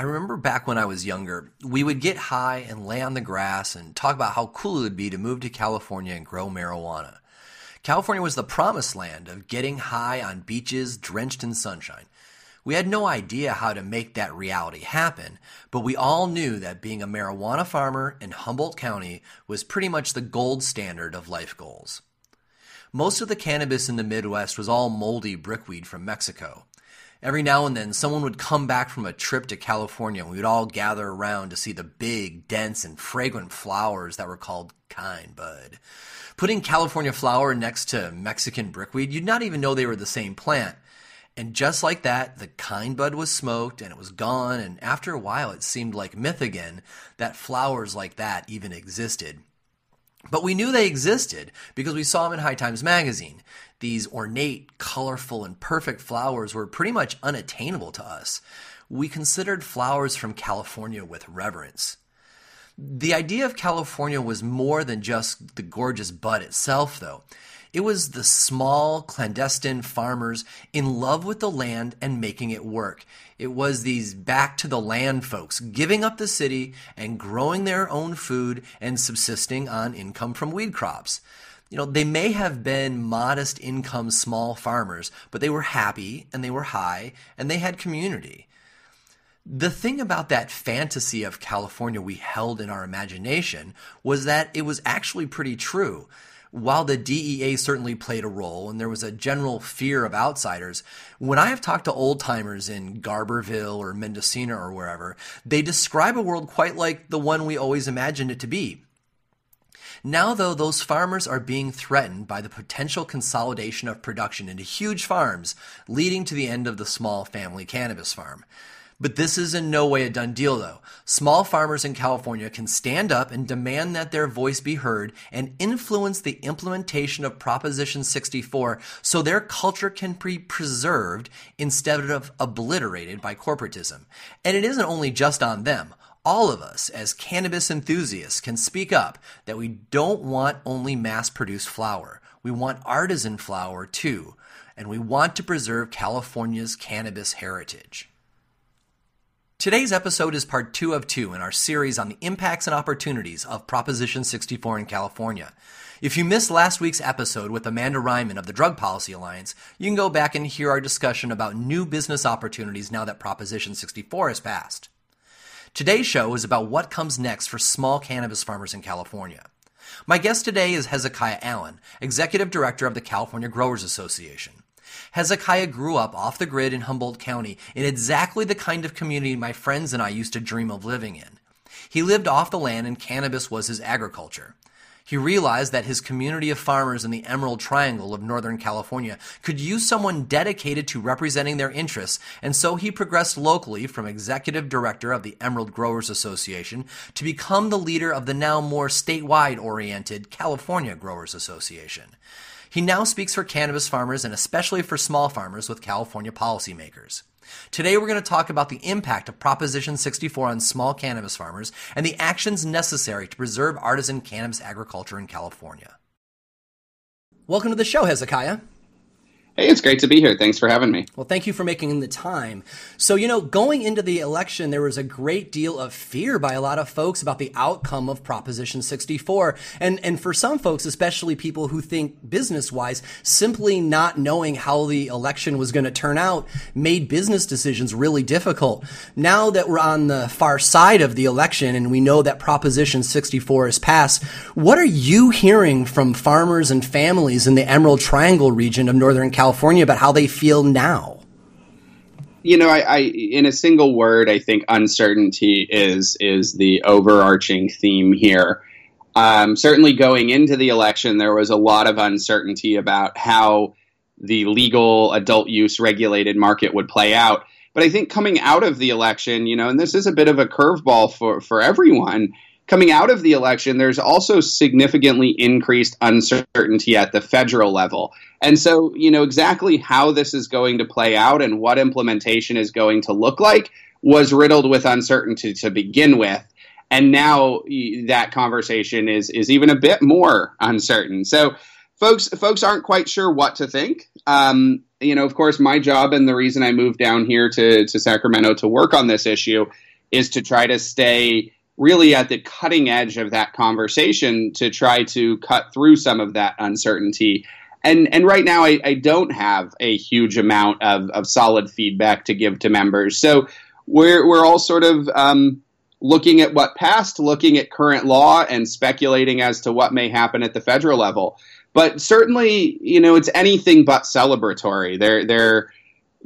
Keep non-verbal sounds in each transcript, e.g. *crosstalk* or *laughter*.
I remember back when I was younger, we would get high and lay on the grass and talk about how cool it would be to move to California and grow marijuana. California was the promised land of getting high on beaches drenched in sunshine. We had no idea how to make that reality happen, but we all knew that being a marijuana farmer in Humboldt County was pretty much the gold standard of life goals. Most of the cannabis in the Midwest was all moldy brickweed from Mexico. Every now and then, someone would come back from a trip to California and we would all gather around to see the big, dense, and fragrant flowers that were called kind bud. Putting California flower next to Mexican brickweed, you'd not even know they were the same plant. And just like that, the kind bud was smoked and it was gone. And after a while, it seemed like myth again that flowers like that even existed. But we knew they existed because we saw them in High Times magazine. These ornate, colorful, and perfect flowers were pretty much unattainable to us. We considered flowers from California with reverence. The idea of California was more than just the gorgeous bud itself, though. It was the small, clandestine farmers in love with the land and making it work. It was these back to the land folks giving up the city and growing their own food and subsisting on income from weed crops. You know, they may have been modest income small farmers, but they were happy and they were high and they had community. The thing about that fantasy of California we held in our imagination was that it was actually pretty true while the DEA certainly played a role and there was a general fear of outsiders, when I have talked to old timers in Garberville or Mendocino or wherever, they describe a world quite like the one we always imagined it to be. Now, though, those farmers are being threatened by the potential consolidation of production into huge farms, leading to the end of the small family cannabis farm. But this is in no way a done deal, though. Small farmers in California can stand up and demand that their voice be heard and influence the implementation of Proposition 64 so their culture can be preserved instead of obliterated by corporatism. And it isn't only just on them. All of us, as cannabis enthusiasts, can speak up that we don't want only mass produced flower. We want artisan flower too. And we want to preserve California's cannabis heritage. Today's episode is part two of two in our series on the impacts and opportunities of Proposition 64 in California. If you missed last week's episode with Amanda Reiman of the Drug Policy Alliance, you can go back and hear our discussion about new business opportunities now that Proposition 64 has passed. Today's show is about what comes next for small cannabis farmers in California. My guest today is Hezekiah Allen, Executive Director of the California Growers Association. Hezekiah grew up off the grid in Humboldt County in exactly the kind of community my friends and I used to dream of living in. He lived off the land and cannabis was his agriculture. He realized that his community of farmers in the Emerald Triangle of Northern California could use someone dedicated to representing their interests, and so he progressed locally from executive director of the Emerald Growers Association to become the leader of the now more statewide oriented California Growers Association. He now speaks for cannabis farmers and especially for small farmers with California policymakers. Today, we're going to talk about the impact of Proposition 64 on small cannabis farmers and the actions necessary to preserve artisan cannabis agriculture in California. Welcome to the show, Hezekiah. Hey, it's great to be here. Thanks for having me. Well, thank you for making the time. So, you know, going into the election, there was a great deal of fear by a lot of folks about the outcome of Proposition 64. And, and for some folks, especially people who think business wise, simply not knowing how the election was going to turn out made business decisions really difficult. Now that we're on the far side of the election and we know that Proposition 64 is passed, what are you hearing from farmers and families in the Emerald Triangle region of Northern California? California about how they feel now? You know, I, I, in a single word, I think uncertainty is is the overarching theme here. Um, certainly, going into the election, there was a lot of uncertainty about how the legal adult use regulated market would play out. But I think coming out of the election, you know, and this is a bit of a curveball for for everyone coming out of the election, there's also significantly increased uncertainty at the federal level. And so, you know, exactly how this is going to play out and what implementation is going to look like was riddled with uncertainty to begin with. And now that conversation is is even a bit more uncertain. So, folks folks aren't quite sure what to think. Um, you know, of course, my job and the reason I moved down here to to Sacramento to work on this issue is to try to stay really at the cutting edge of that conversation to try to cut through some of that uncertainty. And and right now I, I don't have a huge amount of, of solid feedback to give to members. So we're we're all sort of um, looking at what passed, looking at current law, and speculating as to what may happen at the federal level. But certainly, you know, it's anything but celebratory. They're they're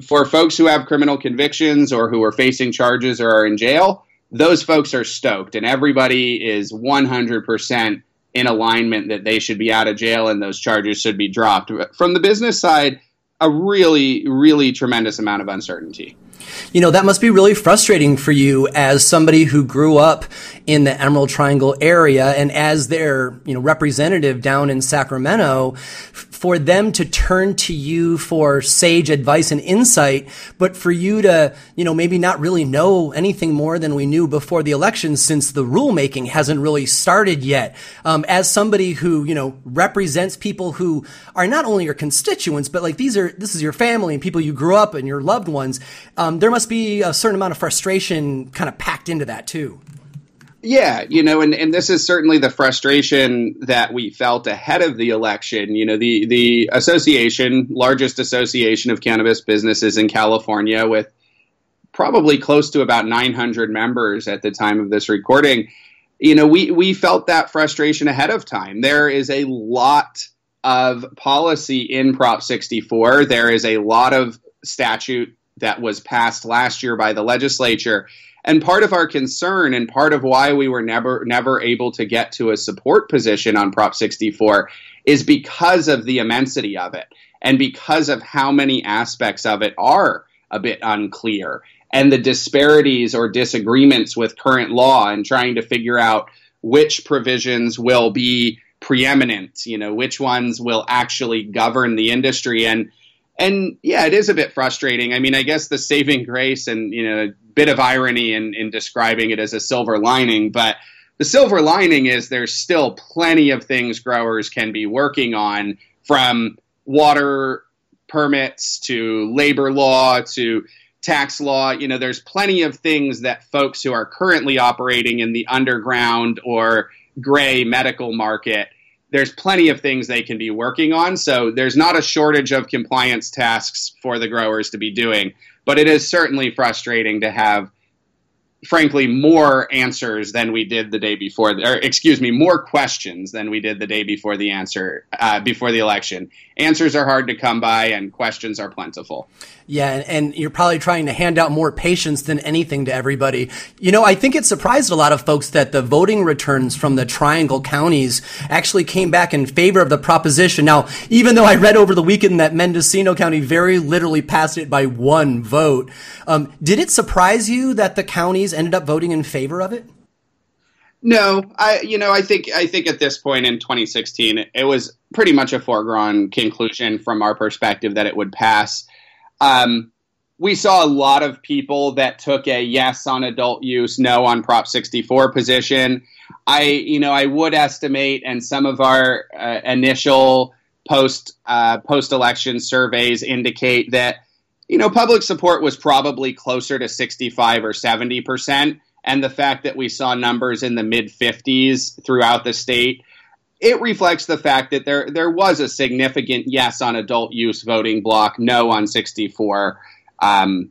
for folks who have criminal convictions or who are facing charges or are in jail those folks are stoked, and everybody is 100% in alignment that they should be out of jail and those charges should be dropped. From the business side, a really, really tremendous amount of uncertainty. You know, that must be really frustrating for you as somebody who grew up in the Emerald Triangle area and as their, you know, representative down in Sacramento for them to turn to you for sage advice and insight, but for you to, you know, maybe not really know anything more than we knew before the election since the rulemaking hasn't really started yet. Um, as somebody who, you know, represents people who are not only your constituents, but like these are, this is your family and people you grew up and your loved ones. Um, there must be a certain amount of frustration kind of packed into that too. Yeah, you know, and, and this is certainly the frustration that we felt ahead of the election. You know, the the association, largest association of cannabis businesses in California, with probably close to about 900 members at the time of this recording. You know, we we felt that frustration ahead of time. There is a lot of policy in Prop 64. There is a lot of statute that was passed last year by the legislature and part of our concern and part of why we were never never able to get to a support position on Prop 64 is because of the immensity of it and because of how many aspects of it are a bit unclear and the disparities or disagreements with current law and trying to figure out which provisions will be preeminent, you know, which ones will actually govern the industry and and yeah, it is a bit frustrating. I mean, I guess the saving grace and you know, bit of irony in, in describing it as a silver lining, but the silver lining is there's still plenty of things growers can be working on from water permits to labor law to tax law. You know, there's plenty of things that folks who are currently operating in the underground or gray medical market there's plenty of things they can be working on. So there's not a shortage of compliance tasks for the growers to be doing. But it is certainly frustrating to have frankly more answers than we did the day before or excuse me more questions than we did the day before the answer uh, before the election. Answers are hard to come by and questions are plentiful. Yeah and, you're probably trying to hand out more patience than anything to everybody. You know i think it surprised a lot of folks that the voting returns from the triangle counties actually came back in favor of the proposition. Now even though i read over the weekend that mendocino county very literally passed it by one vote um, did it surprise you that the counties ended up voting in favor of it? No, I you know I think I think at this point in 2016 it was pretty much a foregone conclusion from our perspective that it would pass. Um, we saw a lot of people that took a yes on adult use, no on Prop 64 position. I you know I would estimate, and some of our uh, initial post uh, post election surveys indicate that you know, public support was probably closer to 65 or 70 percent. And the fact that we saw numbers in the mid 50s throughout the state, it reflects the fact that there there was a significant yes on adult use voting block, no on 64. Um,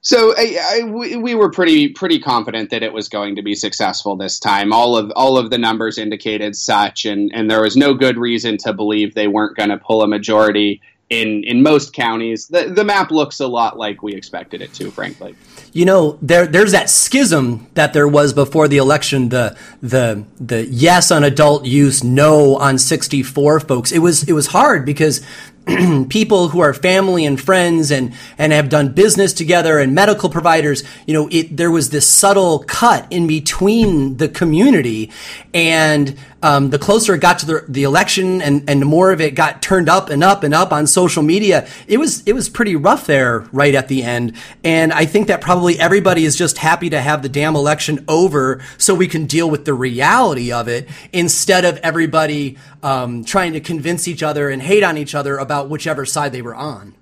so I, I, we were pretty pretty confident that it was going to be successful this time. All of all of the numbers indicated such, and and there was no good reason to believe they weren't going to pull a majority in in most counties. The the map looks a lot like we expected it to, frankly. You know, there there's that schism that there was before the election. The the the yes on adult use, no on 64, folks. It was it was hard because *clears throat* people who are family and friends and and have done business together and medical providers you know it there was this subtle cut in between the community and um, the closer it got to the, the election and, and the more of it got turned up and up and up on social media, it was it was pretty rough there right at the end. And I think that probably everybody is just happy to have the damn election over so we can deal with the reality of it instead of everybody um, trying to convince each other and hate on each other about whichever side they were on.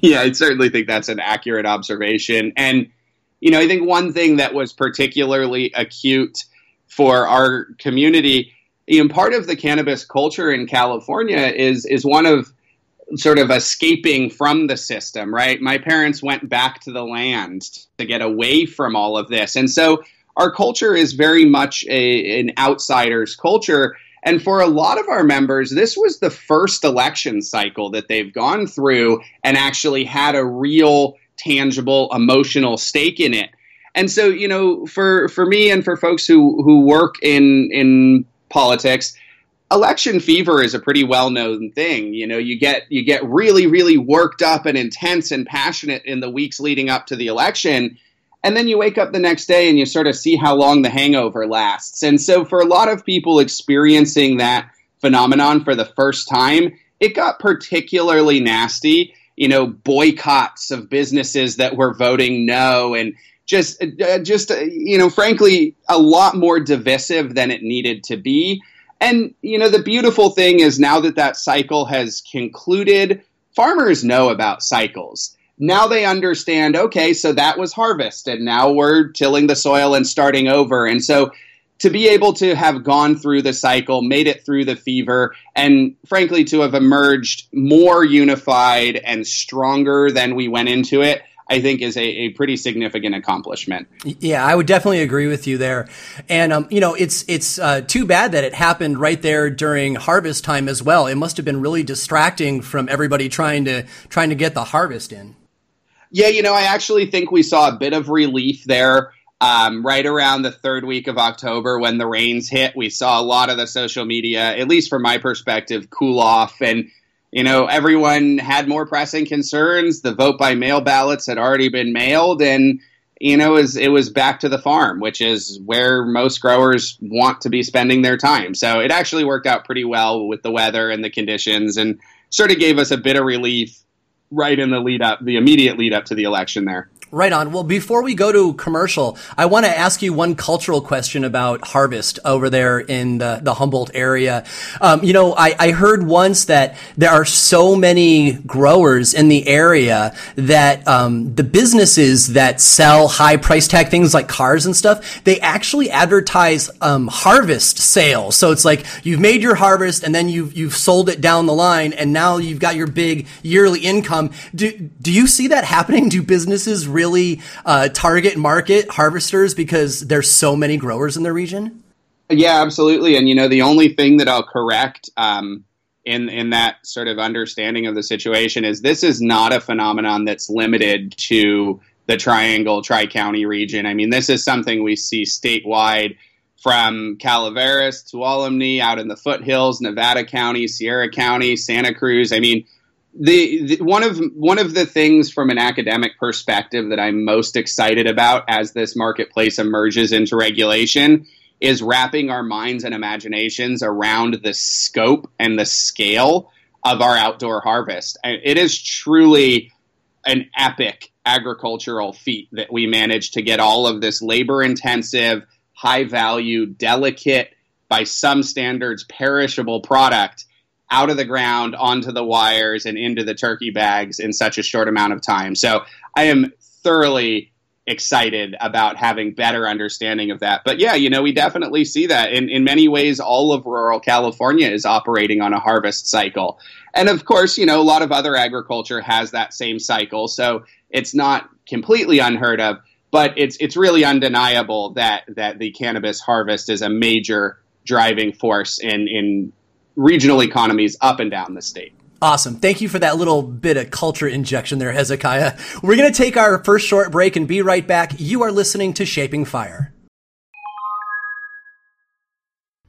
Yeah, I certainly think that's an accurate observation. And you know, I think one thing that was particularly acute for our community, you know, part of the cannabis culture in California is is one of sort of escaping from the system, right? My parents went back to the land to get away from all of this. And so our culture is very much a, an outsider's culture. And for a lot of our members, this was the first election cycle that they've gone through and actually had a real, tangible, emotional stake in it. And so, you know, for, for me and for folks who, who work in, in politics, election fever is a pretty well-known thing. You know, you get you get really really worked up and intense and passionate in the weeks leading up to the election, and then you wake up the next day and you sort of see how long the hangover lasts. And so for a lot of people experiencing that phenomenon for the first time, it got particularly nasty. You know, boycotts of businesses that were voting no and just uh, just uh, you know frankly a lot more divisive than it needed to be and, you know, the beautiful thing is now that that cycle has concluded, farmers know about cycles. Now they understand, okay, so that was harvest, and now we're tilling the soil and starting over. And so to be able to have gone through the cycle, made it through the fever, and frankly, to have emerged more unified and stronger than we went into it, I think is a, a pretty significant accomplishment. Yeah, I would definitely agree with you there. And um, you know, it's it's uh, too bad that it happened right there during harvest time as well. It must have been really distracting from everybody trying to trying to get the harvest in. Yeah, you know, I actually think we saw a bit of relief there. Um, right around the third week of October when the rains hit, we saw a lot of the social media, at least from my perspective, cool off. And you know, everyone had more pressing concerns. The vote by mail ballots had already been mailed, and you know, it was, it was back to the farm, which is where most growers want to be spending their time. So it actually worked out pretty well with the weather and the conditions, and sort of gave us a bit of relief right in the lead up, the immediate lead up to the election there. Right on. Well, before we go to commercial, I want to ask you one cultural question about harvest over there in the, the Humboldt area. Um, you know, I, I heard once that there are so many growers in the area that um, the businesses that sell high price tag things like cars and stuff, they actually advertise um, harvest sales. So it's like you've made your harvest and then you've you've sold it down the line, and now you've got your big yearly income. Do do you see that happening? Do businesses really really uh, target market harvesters because there's so many growers in the region? Yeah, absolutely. And you know, the only thing that I'll correct um, in in that sort of understanding of the situation is this is not a phenomenon that's limited to the Triangle Tri County region. I mean, this is something we see statewide from Calaveras to Tuolumne, out in the foothills, Nevada County, Sierra County, Santa Cruz. I mean, the, the, one of one of the things from an academic perspective that I'm most excited about as this marketplace emerges into regulation is wrapping our minds and imaginations around the scope and the scale of our outdoor harvest. It is truly an epic agricultural feat that we managed to get all of this labor intensive, high value, delicate, by some standards perishable product out of the ground onto the wires and into the turkey bags in such a short amount of time. So I am thoroughly excited about having better understanding of that. But yeah, you know, we definitely see that in, in many ways, all of rural California is operating on a harvest cycle. And of course, you know, a lot of other agriculture has that same cycle. So it's not completely unheard of, but it's it's really undeniable that that the cannabis harvest is a major driving force in in regional economies up and down the state. Awesome. Thank you for that little bit of culture injection there, Hezekiah. We're going to take our first short break and be right back. You are listening to Shaping Fire.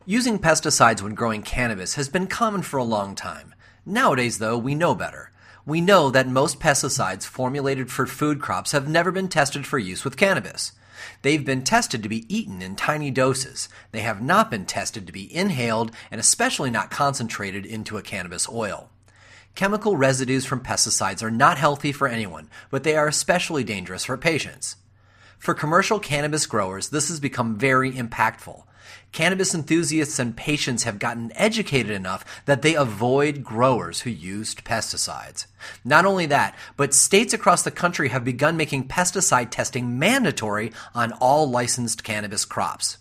Using pesticides when growing cannabis has been common for a long time. Nowadays, though, we know better. We know that most pesticides formulated for food crops have never been tested for use with cannabis. They've been tested to be eaten in tiny doses. They have not been tested to be inhaled and especially not concentrated into a cannabis oil. Chemical residues from pesticides are not healthy for anyone, but they are especially dangerous for patients. For commercial cannabis growers, this has become very impactful. Cannabis enthusiasts and patients have gotten educated enough that they avoid growers who used pesticides. Not only that, but states across the country have begun making pesticide testing mandatory on all licensed cannabis crops.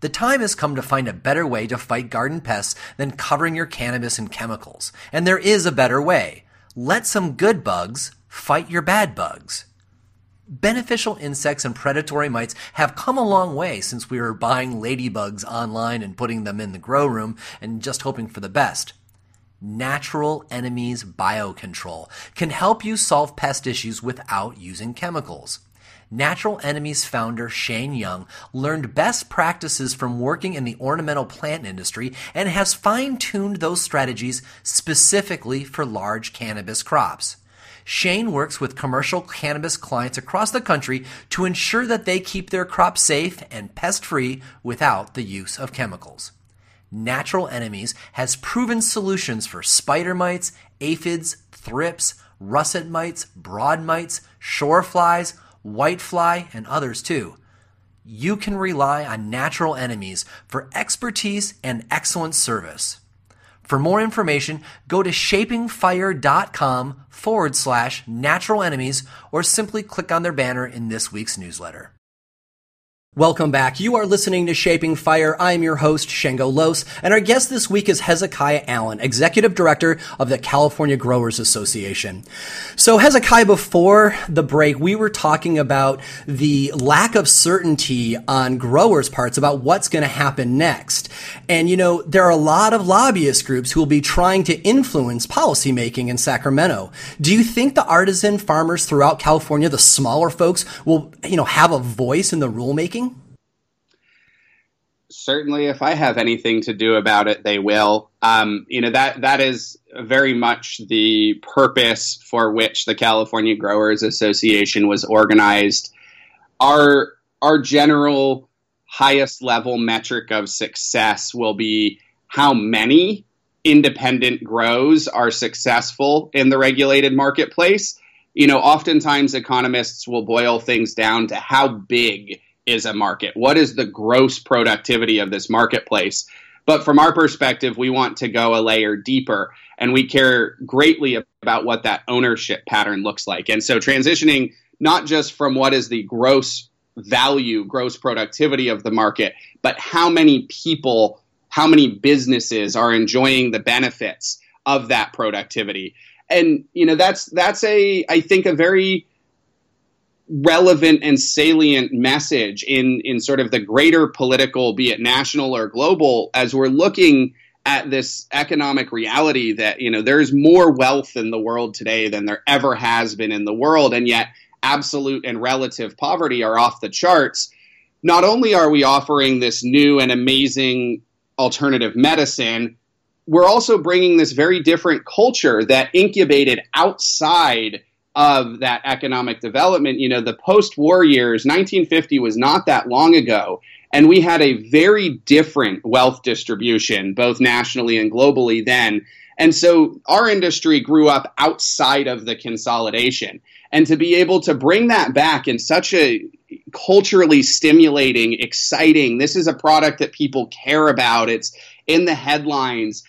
The time has come to find a better way to fight garden pests than covering your cannabis in chemicals. And there is a better way. Let some good bugs fight your bad bugs. Beneficial insects and predatory mites have come a long way since we were buying ladybugs online and putting them in the grow room and just hoping for the best. Natural Enemies Biocontrol can help you solve pest issues without using chemicals. Natural Enemies founder Shane Young learned best practices from working in the ornamental plant industry and has fine tuned those strategies specifically for large cannabis crops. Shane works with commercial cannabis clients across the country to ensure that they keep their crops safe and pest free without the use of chemicals. Natural Enemies has proven solutions for spider mites, aphids, thrips, russet mites, broad mites, shore flies, whitefly, and others too. You can rely on Natural Enemies for expertise and excellent service. For more information, go to shapingfire.com forward slash natural enemies or simply click on their banner in this week's newsletter. Welcome back. You are listening to Shaping Fire. I am your host, Shango Los, and our guest this week is Hezekiah Allen, Executive Director of the California Growers Association. So, Hezekiah, before the break, we were talking about the lack of certainty on growers' parts about what's going to happen next. And, you know, there are a lot of lobbyist groups who will be trying to influence policymaking in Sacramento. Do you think the artisan farmers throughout California, the smaller folks, will, you know, have a voice in the rulemaking? Certainly if I have anything to do about it, they will. Um, you know that that is very much the purpose for which the California Growers Association was organized. Our our general highest level metric of success will be how many independent grows are successful in the regulated marketplace. You know, oftentimes economists will boil things down to how big is a market? What is the gross productivity of this marketplace? But from our perspective, we want to go a layer deeper and we care greatly about what that ownership pattern looks like. And so transitioning not just from what is the gross value, gross productivity of the market, but how many people, how many businesses are enjoying the benefits of that productivity. And you know that's that's a I think a very relevant and salient message in in sort of the greater political, be it national or global, as we're looking at this economic reality that you know there's more wealth in the world today than there ever has been in the world, and yet absolute and relative poverty are off the charts. Not only are we offering this new and amazing alternative medicine, we're also bringing this very different culture that incubated outside of that economic development. You know, the post war years, 1950 was not that long ago. And we had a very different wealth distribution, both nationally and globally then. And so our industry grew up outside of the consolidation. And to be able to bring that back in such a culturally stimulating, exciting, this is a product that people care about, it's in the headlines.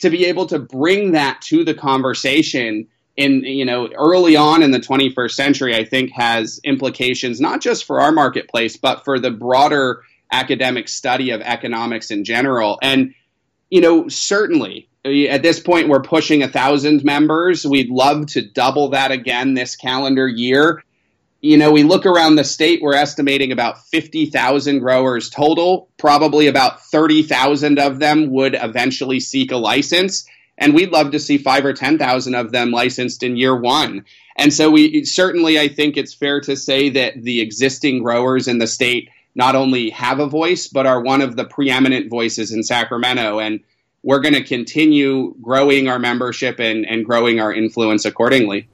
To be able to bring that to the conversation in you know early on in the 21st century i think has implications not just for our marketplace but for the broader academic study of economics in general. And you know certainly eh, at this point we're pushing a thousand members. We'd love to double that again this calendar year. You know we look around the state we're estimating about 50,000 growers total. Probably about 30,000 of them would eventually seek a license and we'd love to see five or ten thousand of them licensed in year one. And so we certainly, I think it's fair to say that the existing growers in the state not only have a voice, but are one of the preeminent voices in Sacramento. And we're going to continue growing our membership and, and growing our influence accordingly.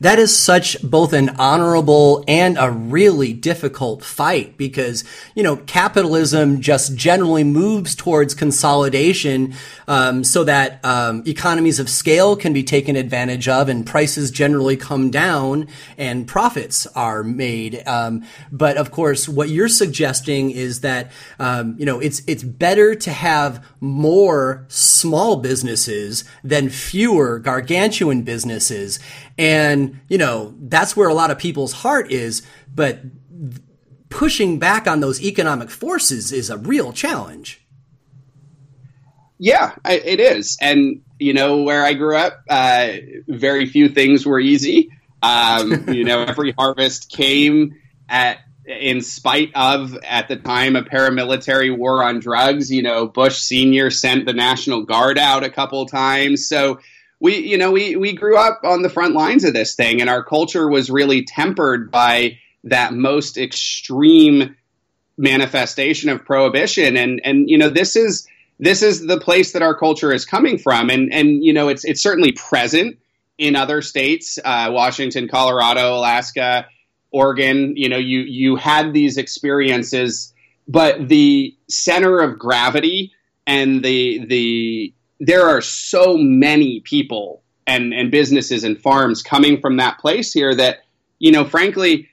That is such both an honorable and a really difficult fight because, you know, capitalism just generally moves towards consolidation um, so that um, economies of scale can be taken advantage of and prices generally come down and profits are made. Um, but of course, what you're suggesting is that, um, you know, it's, it's better to have more small businesses than fewer gargantuan businesses. And, you know, that's where a lot of people's heart is. But pushing back on those economic forces is a real challenge. Yeah, it is. And, you know, where I grew up, uh, very few things were easy. Um, *laughs* you know, every harvest came at in spite of at the time a paramilitary war on drugs you know bush senior sent the national guard out a couple times so we you know we we grew up on the front lines of this thing and our culture was really tempered by that most extreme manifestation of prohibition. And and you know this is this is the place that our culture is coming from. And and you know it's it's certainly present in other states uh, washington colorado alaska oregon. You know you you had these experiences but the center of gravity and the the there are so many people and, and businesses and farms coming from that place here that, you know, frankly,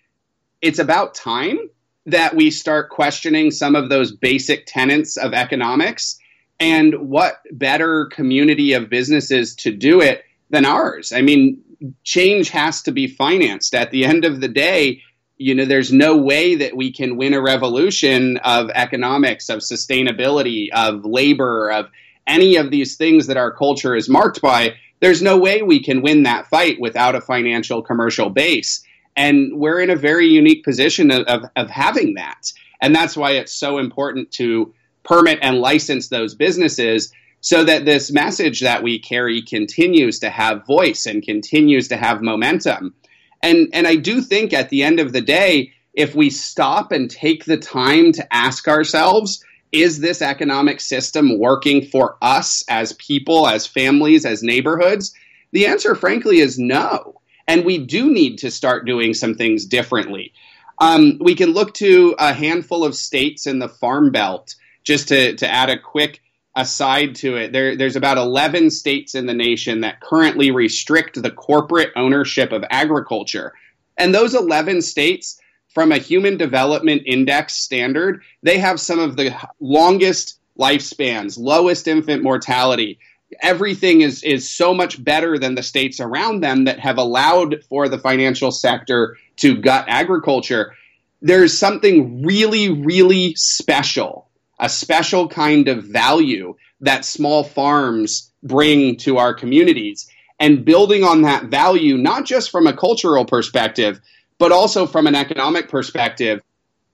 it's about time that we start questioning some of those basic tenets of economics. And what better community of businesses to do it than ours? I mean, change has to be financed. At the end of the day, you know, there's no way that we can win a revolution of economics, of sustainability, of labor, of any of these things that our culture is marked by, there's no way we can win that fight without a financial commercial base. And we're in a very unique position of, of, of having that. And that's why it's so important to permit and license those businesses so that this message that we carry continues to have voice and continues to have momentum. And and I do think at the end of the day, if we stop and take the time to ask ourselves, is this economic system working for us as people, as families, as neighborhoods? The answer, frankly, is no. And we do need to start doing some things differently. Um, we can look to a handful of states in the Farm Belt, just to, to add a quick aside to it. There, there's about 11 states in the nation that currently restrict the corporate ownership of agriculture. And those 11 states from a human development index standard, they have some of the longest lifespans, lowest infant mortality. Everything is, is so much better than the states around them that have allowed for the financial sector to gut agriculture. There's something really, really special, a special kind of value that small farms bring to our communities. And building on that value, not just from a cultural perspective, but also from an economic perspective,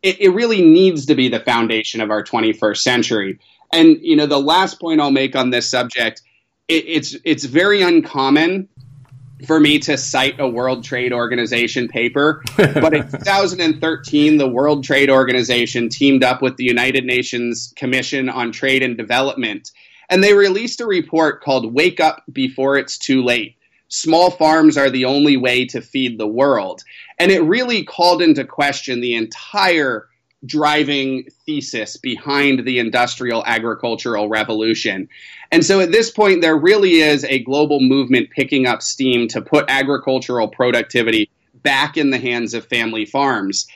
it, it really needs to be the foundation of our 21st century. And you know, the last point I'll make on this subject, it, it's it's very uncommon for me to cite a World Trade Organization paper, but in *laughs* 2013, the World Trade Organization teamed up with the United Nations Commission on Trade and Development, and they released a report called "Wake Up Before It's Too Late." small farms are the only way to feed the world. And it really called into question the entire driving thesis behind the industrial agricultural revolution. And so at this point, there really is a global movement picking up steam to put agricultural productivity back in the hands of family farms.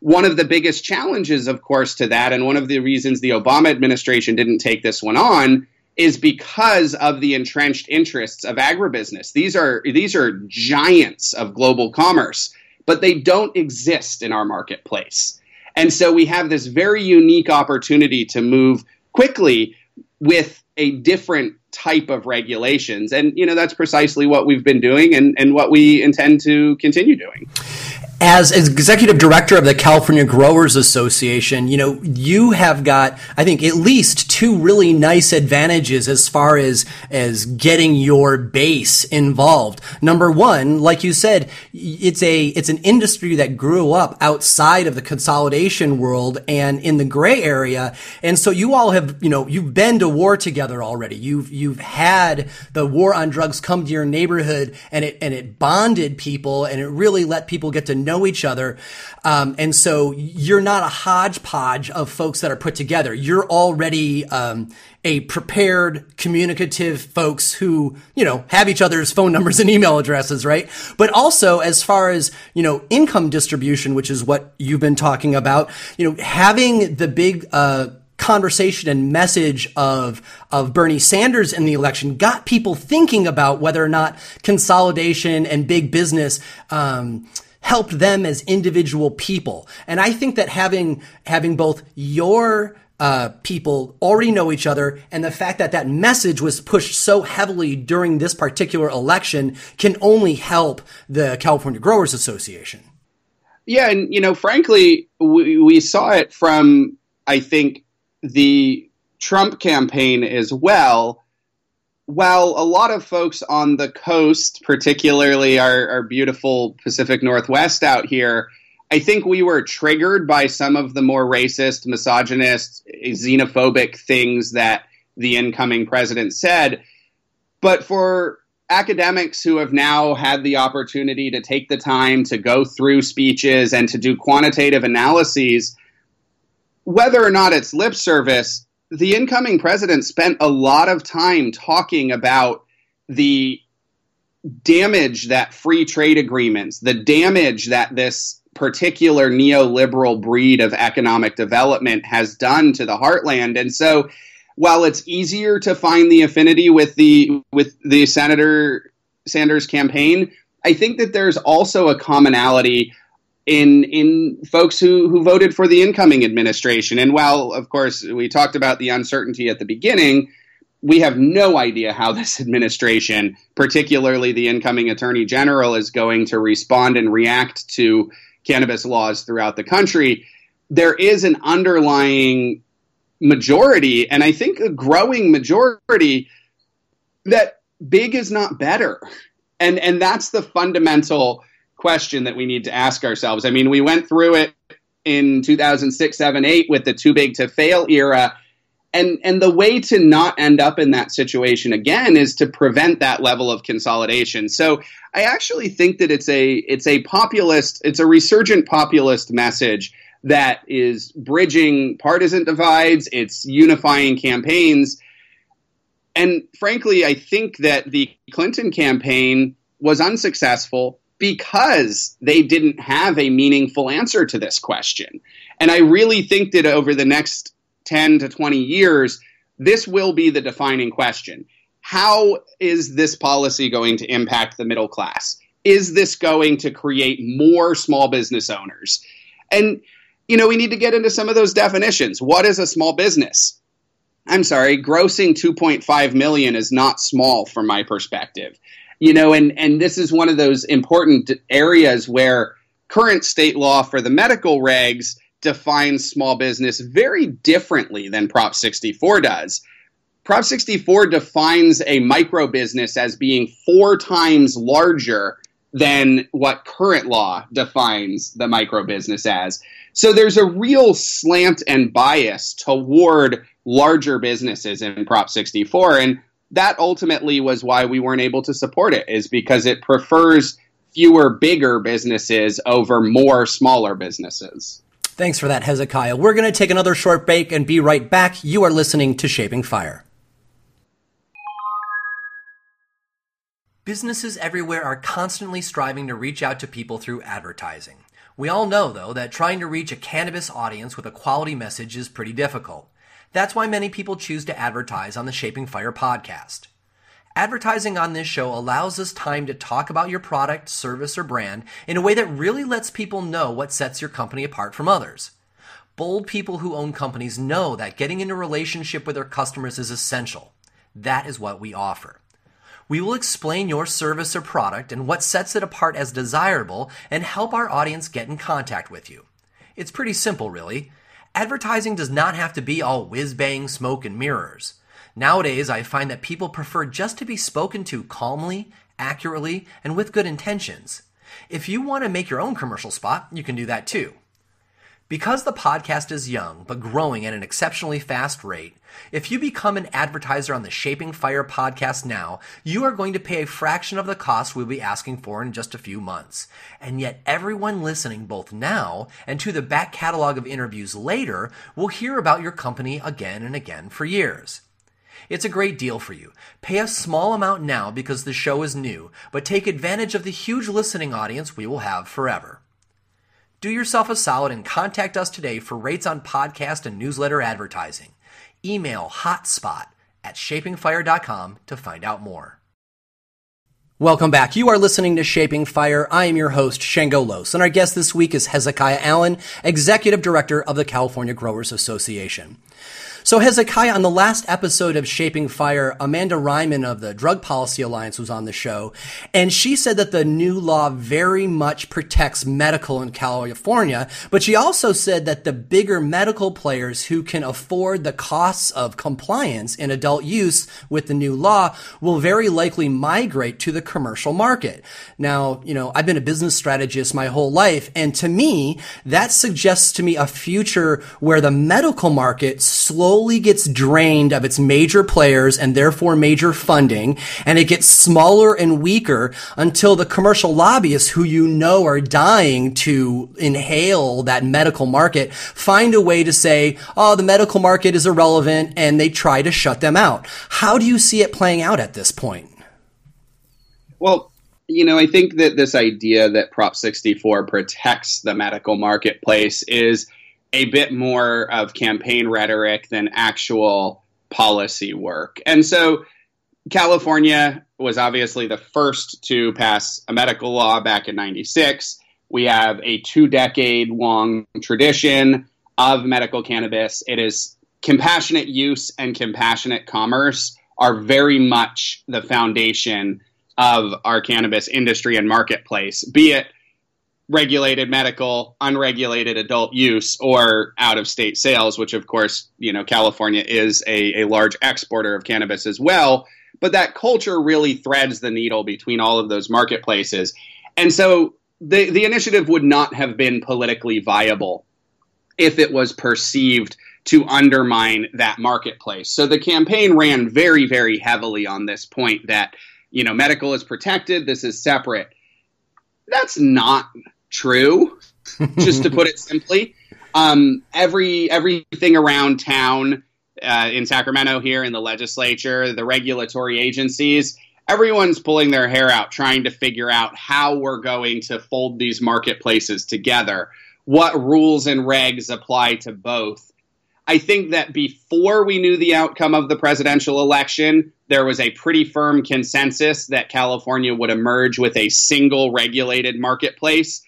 One of the biggest challenges, of course, to that, and one of the reasons the Obama administration didn't take this one on, is because of the entrenched interests of agribusiness. These are these are giants of global commerce, but they don't exist in our marketplace. And so we have this very unique opportunity to move quickly with a different type of regulations. And you know that's precisely what we've been doing and, and what we intend to continue doing. As, executive director of the California Growers Association, you know, you have got, I think, at least two really nice advantages as far as, as getting your base involved. Number one, like you said, it's a, it's an industry that grew up outside of the consolidation world and in the gray area. And so you all have, you know, you've been to war together already. You've, you've had the war on drugs come to your neighborhood and it, and it bonded people and it really let people get to know each other. Um, and so you're not a hodgepodge of folks that are put together. You're already um, a prepared, communicative folks who, you know, have each other's phone numbers and email addresses, right? But also, as far as, you know, income distribution, which is what you've been talking about, you know, having the big, uh, conversation and message of of Bernie Sanders in the election got people thinking about whether or not consolidation and big business um, helped them as individual people. And I think that having having both your uh, people already know each other, and the fact that that message was pushed so heavily during this particular election can only help the California Growers Association. Yeah, and you know, frankly, we, we saw it from I think the Trump campaign as well while a lot of folks on the coast, particularly our, our, beautiful Pacific Northwest out here, I think we were triggered by some of the more racist, misogynist, xenophobic things that the incoming president said. But for academics who have now had the opportunity to take the time to go through speeches and to do quantitative analyses, whether or not it's lip service, the incoming president spent a lot of time talking about the damage that free trade agreements, the damage that this particular neoliberal breed of economic development has done to the heartland. And so while it's easier to find the affinity with the with the Senator Sanders campaign, I think that there's also a commonality in in folks who who voted for the incoming administration. And while of course we talked about the uncertainty at the beginning, we have no idea how this *laughs* administration, particularly the incoming attorney general, is going to respond and react to cannabis laws throughout the country. There is an underlying majority, and I think a growing majority, that big is not better. And and that's the fundamental question that we need to ask ourselves. I mean, we went through it in 2006, 7, 8 with the too big to fail era. And, and the way to not end up in that situation again is to prevent that level of consolidation. So I actually think that it's a it's a populist, it's a resurgent populist message that is bridging partisan divides, it's unifying campaigns. And frankly, I think that the Clinton campaign was unsuccessful because they didn't have a meaningful answer to this question. And I really think that over the next 10 to 20 years, this will be the defining question. How is this policy going to impact the middle class? Is this going to create more small business owners? And, you know, we need to get into some of those definitions. What is a small business? I'm sorry, grossing 2.5 million is not small from my perspective you know, and and this is one of those important areas where current state law for the medical regs defines small business very differently than Prop 64 does. Prop 64 defines a micro business as being four times larger than what current law defines the micro business as. So there's a real slant and bias toward larger businesses in Prop 64. And that ultimately was why we weren't able to support it is because it prefers fewer bigger businesses over more smaller businesses. Thanks for that, Hezekiah. We're going to take another short break and be right back. You are listening to Shaping Fire. Businesses everywhere are constantly striving to reach out to people through advertising. We all know, though, that trying to reach a cannabis audience with a quality message is pretty difficult. That's why many people choose to advertise on the Shaping Fire podcast. Advertising on this show allows us time to talk about your product, service, or brand in a way that really lets people know what sets your company apart from others. Bold people who own companies know that getting into relationship with their customers is essential. That is what we offer. We will explain your service or product and what sets it apart as desirable and help our audience get in contact with you. It's pretty simple, really. Advertising does not have to be all whiz bang, smoke, and mirrors. Nowadays, I find that people prefer just to be spoken to calmly, accurately, and with good intentions. If you want to make your own commercial spot, you can do that too. Because the podcast is young but growing at an exceptionally fast rate, if you become an advertiser on the Shaping Fire podcast now, you are going to pay a fraction of the cost we'll be asking for in just a few months. And yet, everyone listening both now and to the back catalog of interviews later will hear about your company again and again for years. It's a great deal for you. Pay a small amount now because the show is new, but take advantage of the huge listening audience we will have forever. Do yourself a solid and contact us today for rates on podcast and newsletter advertising. Email hotspot at shapingfire.com to find out more. Welcome back. You are listening to Shaping Fire. I am your host, Shango Los, and our guest this week is Hezekiah Allen, Executive Director of the California Growers Association. So, Hezekiah, on the last episode of Shaping Fire, Amanda Reiman of the Drug Policy Alliance was on the show, and she said that the new law very much protects medical in California, but she also said that the bigger medical players who can afford the costs of compliance in adult use with the new law will very likely migrate to the commercial market. Now, you know, I've been a business strategist my whole life, and to me, that suggests to me a future where the medical market slowly slowly gets drained of its major players and therefore major funding, and it gets smaller and weaker until the commercial lobbyists who you know are dying to inhale that medical market find a way to say, oh, the medical market is irrelevant, and they try to shut them out. How do you see it playing out at this point? Well, you know, I think that this idea that Prop 64 protects the medical marketplace is a bit more of campaign rhetoric than actual policy work. And so California was obviously the first to pass a medical law back in 96. We have a two decade long tradition of medical cannabis. It is compassionate use and compassionate commerce are very much the foundation of our cannabis industry and marketplace, be it regulated medical, unregulated adult use, or out of state sales, which of course, you know, California is a, a large exporter of cannabis as well. But that culture really threads the needle between all of those marketplaces. And so the, the initiative would not have been politically viable if it was perceived to undermine that marketplace. So the campaign ran very, very heavily on this point that, you know, medical is protected, this is separate. That's not true, *laughs* just to put it simply. Um, every everything around town uh, in Sacramento here in the legislature, the regulatory agencies, everyone's pulling their hair out trying to figure out how we're going to fold these marketplaces together. What rules and regs apply to both? I think that before we knew the outcome of the presidential election, there was a pretty firm consensus that California would emerge with a single regulated marketplace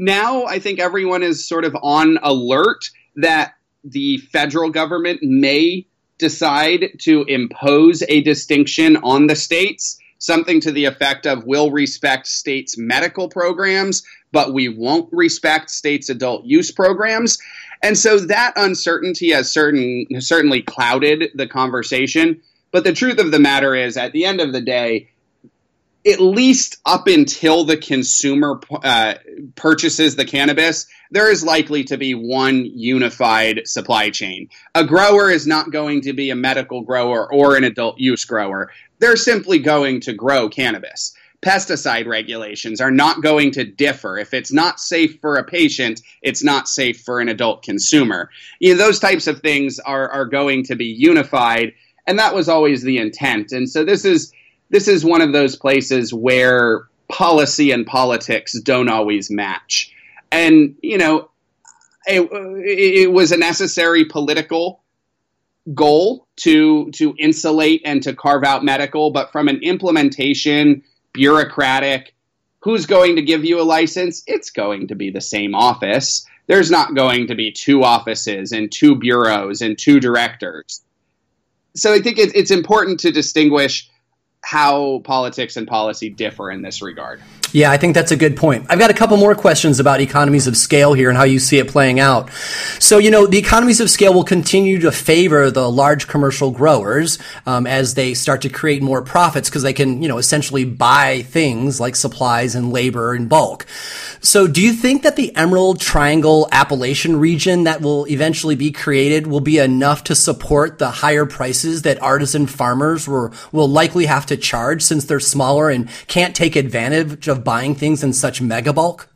now I think everyone is sort of on alert that the federal government may decide to impose a distinction on the states, something to the effect of we'll respect states' medical programs, but we won't respect states' adult use programs. And so that uncertainty has certain certainly clouded the conversation. But the truth of the matter is, at the end of the day, at least up until the consumer uh, purchases the cannabis, there is likely to be one unified supply chain. A grower is not going to be a medical grower or an adult use grower. They're simply going to grow cannabis. Pesticide regulations are not going to differ. If it's not safe for a patient, it's not safe for an adult consumer. You know, those types of things are, are going to be unified, and that was always the intent. And so this is this is one of those places where policy and politics don't always match. And, you know, it, it was a necessary political goal to to insulate and to carve out medical, but from an implementation, bureaucratic, who's going to give you a license? It's going to be the same office. There's not going to be two offices and two bureaus and two directors. So I think it's, it's important to distinguish how politics and policy differ in this regard. Yeah, I think that's a good point. I've got a couple more questions about economies of scale here and how you see it playing out. So, you know, the economies of scale will continue to favor the large commercial growers um, as they start to create more profits because they can, you know, essentially buy things like supplies and labor in bulk. So, do you think that the Emerald Triangle appellation region that will eventually be created will be enough to support the higher prices that artisan farmers will, will likely have to charge since they're smaller and can't take advantage of buying things in such mega bulk?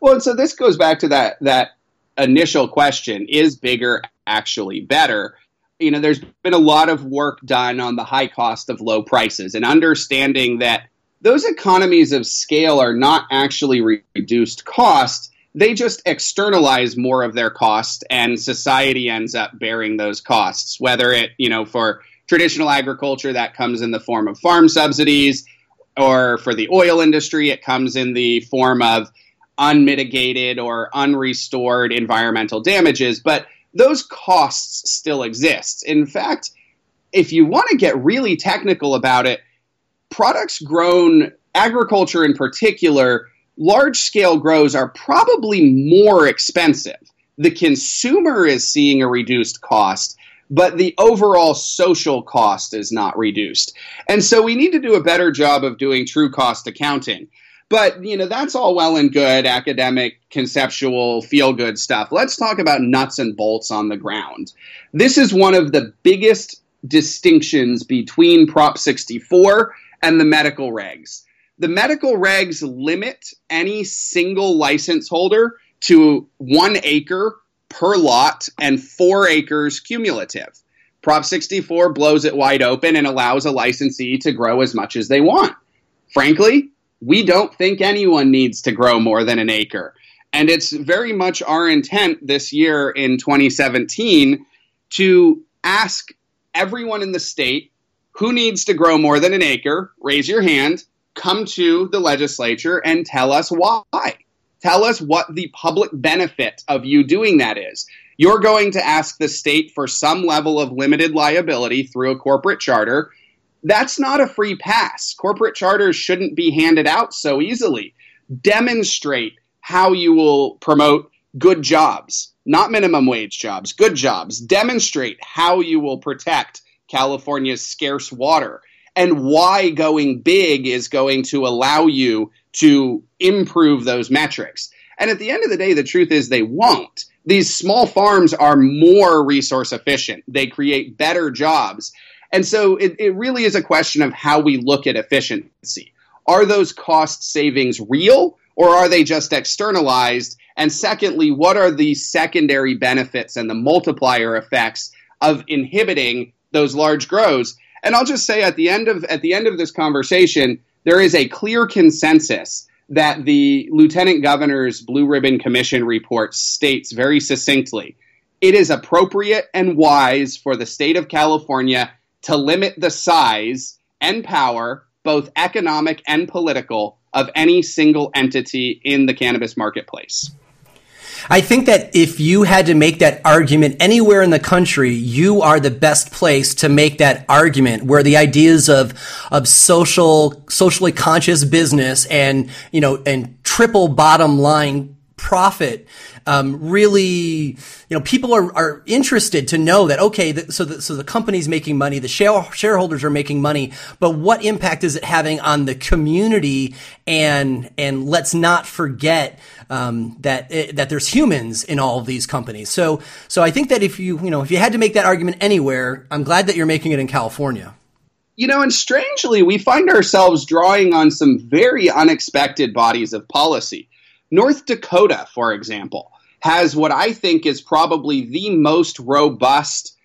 Well, so this goes back to that that initial question: Is bigger actually better? You know, there's been a lot of work done on the high cost of low prices and understanding that those economies of scale are not actually re- reduced cost. They just externalize more of their cost, and society ends up bearing those costs. Whether it, you know, for traditional agriculture, that comes in the form of farm subsidies or for the oil industry, it comes in the form of unmitigated or unrestored environmental damages. But those costs still exist. In fact, if you want to get really technical about it, products grown, agriculture in particular, large scale grows are probably more expensive. The consumer is seeing a reduced cost but the overall social cost is not reduced. And so we need to do a better job of doing true cost accounting. But, you know, that's all well and good, academic, conceptual, feel good stuff. Let's talk about nuts and bolts on the ground. This is one of the biggest distinctions between Prop 64 and the medical regs. The medical regs limit any single license holder to one acre per lot and four acres cumulative. Prop 64 blows it wide open and allows a licensee to grow as much as they want. Frankly, we don't think anyone needs to grow more than an acre. And it's very much our intent this year in 2017 to ask everyone in the state who needs to grow more than an acre, raise your hand, come to the legislature and tell us why. Tell us what the public benefit of you doing that is. You're going to ask the state for some level of limited liability through a corporate charter. That's not a free pass. Corporate charters shouldn't be handed out so easily. Demonstrate how you will promote good jobs, not minimum wage jobs, good jobs. Demonstrate how you will protect California's scarce water and why going big is going to allow you to improve those metrics. And at the end of the day, the truth is they won't. These small farms are more resource efficient. They create better jobs. And so it, it really is a question of how we look at efficiency. Are those cost savings real or are they just externalized? And secondly, what are the secondary benefits and the multiplier effects of inhibiting those large grows? And I'll just say at the end of at the end of this conversation, there is a clear consensus that the lieutenant governor's blue ribbon commission report states very succinctly. It is appropriate and wise for the state of California to limit the size and power, both economic and political, of any single entity in the cannabis marketplace. I think that if you had to make that argument anywhere in the country, you are the best place to make that argument where the ideas of, of social, socially conscious business and, you know, and triple bottom line profit um, really, you know, people are, are interested to know that okay, the, so the, so the company's making money, the share, shareholders are making money, but what impact is it having on the community? And and let's not forget um, that it, that there's humans in all of these companies. So so I think that if you you know if you had to make that argument anywhere, I'm glad that you're making it in California. You know, and strangely, we find ourselves drawing on some very unexpected bodies of policy. North Dakota, for example, has what I think is probably the most robust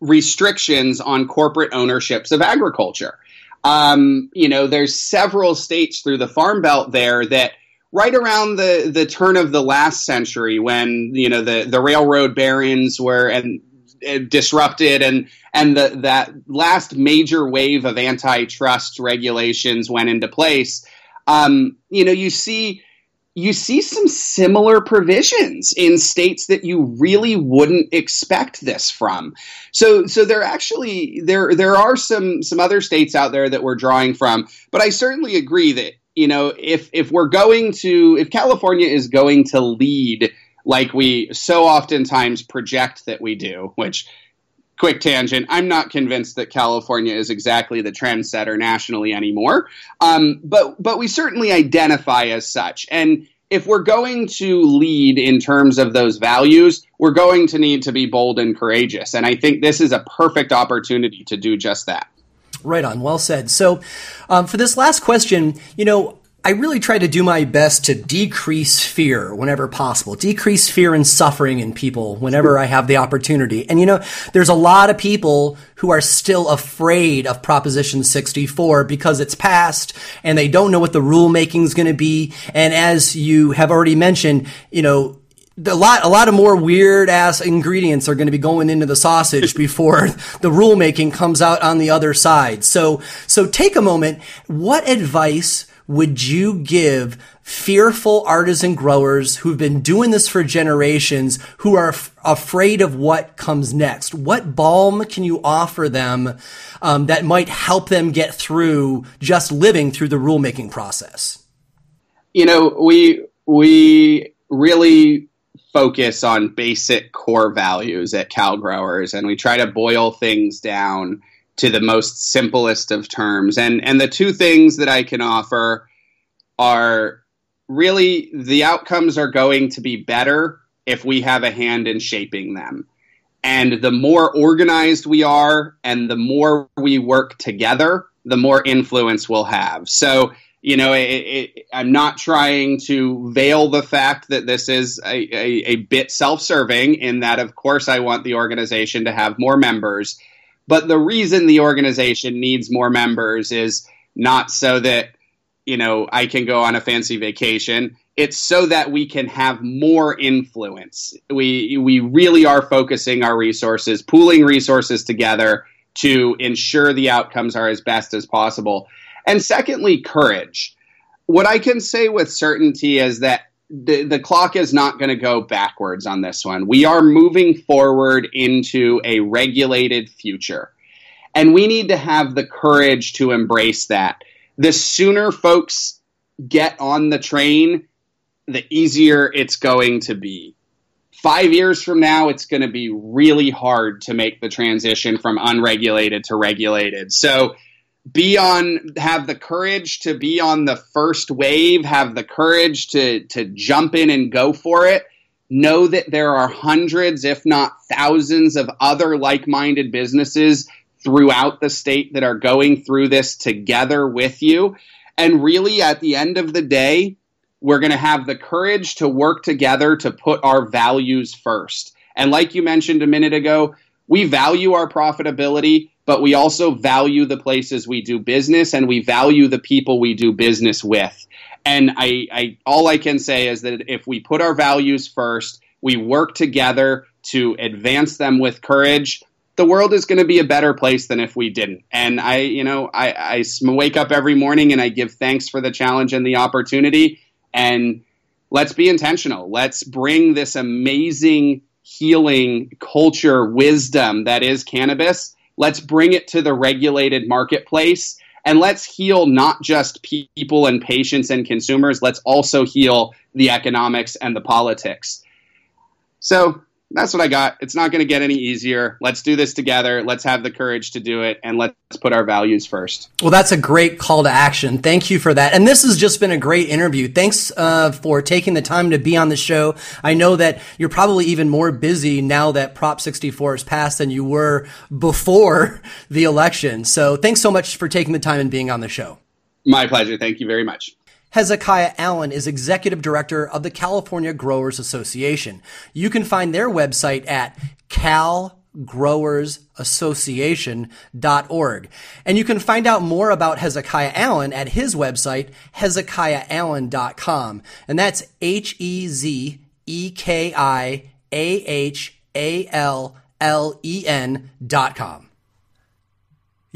restrictions on corporate ownerships of agriculture. Um, you know, there's several states through the Farm Belt there that right around the, the turn of the last century when, you know, the, the railroad barons were and, and disrupted and and the, that last major wave of antitrust regulations went into place. Um, you know, you see you see some similar provisions in states that you really wouldn't expect this from. So so there actually there there are some some other states out there that we're drawing from, but I certainly agree that you know if if we're going to if California is going to lead like we so oftentimes project that we do, which quick tangent. I'm not convinced that California is exactly the trendsetter nationally anymore, um, but but we certainly identify as such. And if we're going to lead in terms of those values, we're going to need to be bold and courageous. And I think this is a perfect opportunity to do just that. Right on. Well said. So, um, for this last question, you know, I really try to do my best to decrease fear whenever possible, decrease fear and suffering in people whenever I have the opportunity. And you know, there's a lot of people who are still afraid of Proposition 64 because it's passed and they don't know what the rulemaking is going to be. And as you have already mentioned, you know, a lot, a lot of more weird ass ingredients are going to be going into the sausage *laughs* before the rulemaking comes out on the other side. So, so take a moment. What advice would you give fearful artisan growers who've been doing this for generations who are f- afraid of what comes next? What balm can you offer them um, that might help them get through just living through the rulemaking process? You know, we we really focus on basic core values at Cal Growers, and we try to boil things down to the most simplest of terms. And and the two things that I can offer are really the outcomes are going to be better if we have a hand in shaping them. And the more organized we are and the more we work together, the more influence we'll have. So, you know, it, it, I'm not trying to veil the fact that this is a, a, a bit self serving, in that, of course, I want the organization to have more members. But the reason the organization needs more members is not so that, you know, I can go on a fancy vacation. It's so that we can have more influence. We we really are focusing our resources, pooling resources together to ensure the outcomes are as best as possible. And secondly, courage. What I can say with certainty is that the, the clock is not going to go backwards on this one. We are moving forward into a regulated future. And we need to have the courage to embrace that. The sooner folks get on the train, the easier it's going to be. Five years from now, it's going to be really hard to make the transition from unregulated to regulated. So, be on have the courage to be on the first wave have the courage to to jump in and go for it. Know that there are hundreds if not thousands of other like-minded businesses throughout the state that are going through this together with you. And really at the end of the day we're going to have the courage to work together to put our values first. And like you mentioned a minute ago we value our profitability but we also value the places we do business and we value the people we do business with. And I, I all I can say is that if we put our values first, we work together to advance them with courage, the world is going to be a better place than if we didn't. And I, you know, I, I wake up every morning and I give thanks for the challenge and the opportunity. And let's be intentional. Let's bring this amazing healing culture wisdom that is cannabis Let's bring it to the regulated marketplace and let's heal not just people and patients and consumers, let's also heal the economics and the politics. So that's what I got. It's not going to get any easier. Let's do this together. Let's have the courage to do it and let's put our values first. Well, that's a great call to action. Thank you for that. And this has just been a great interview. Thanks uh, for taking the time to be on the show. I know that you're probably even more busy now that Prop 64 is passed than you were before the election. So thanks so much for taking the time and being on the show. My pleasure. Thank you very much. Hezekiah Allen is executive director of the California Growers Association. You can find their website at calgrowersassociation.org. And you can find out more about Hezekiah Allen at his website, hezekiahallen.com. And that's H E Z E K I A H A L L E N dot com.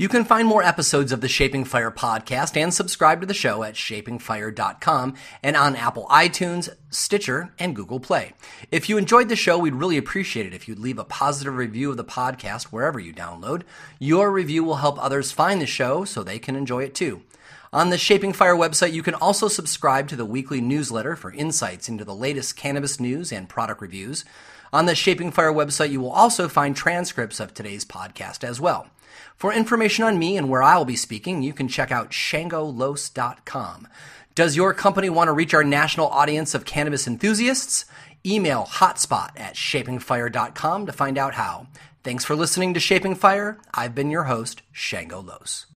You can find more episodes of the Shaping Fire podcast and subscribe to the show at shapingfire.com and on Apple iTunes, Stitcher, and Google Play. If you enjoyed the show, we'd really appreciate it if you'd leave a positive review of the podcast wherever you download. Your review will help others find the show so they can enjoy it too. On the Shaping Fire website, you can also subscribe to the weekly newsletter for insights into the latest cannabis news and product reviews. On the Shaping Fire website, you will also find transcripts of today's podcast as well. For information on me and where I'll be speaking, you can check out shangolos.com. Does your company want to reach our national audience of cannabis enthusiasts? Email hotspot at shapingfire.com to find out how. Thanks for listening to Shaping Fire. I've been your host, Shango Los.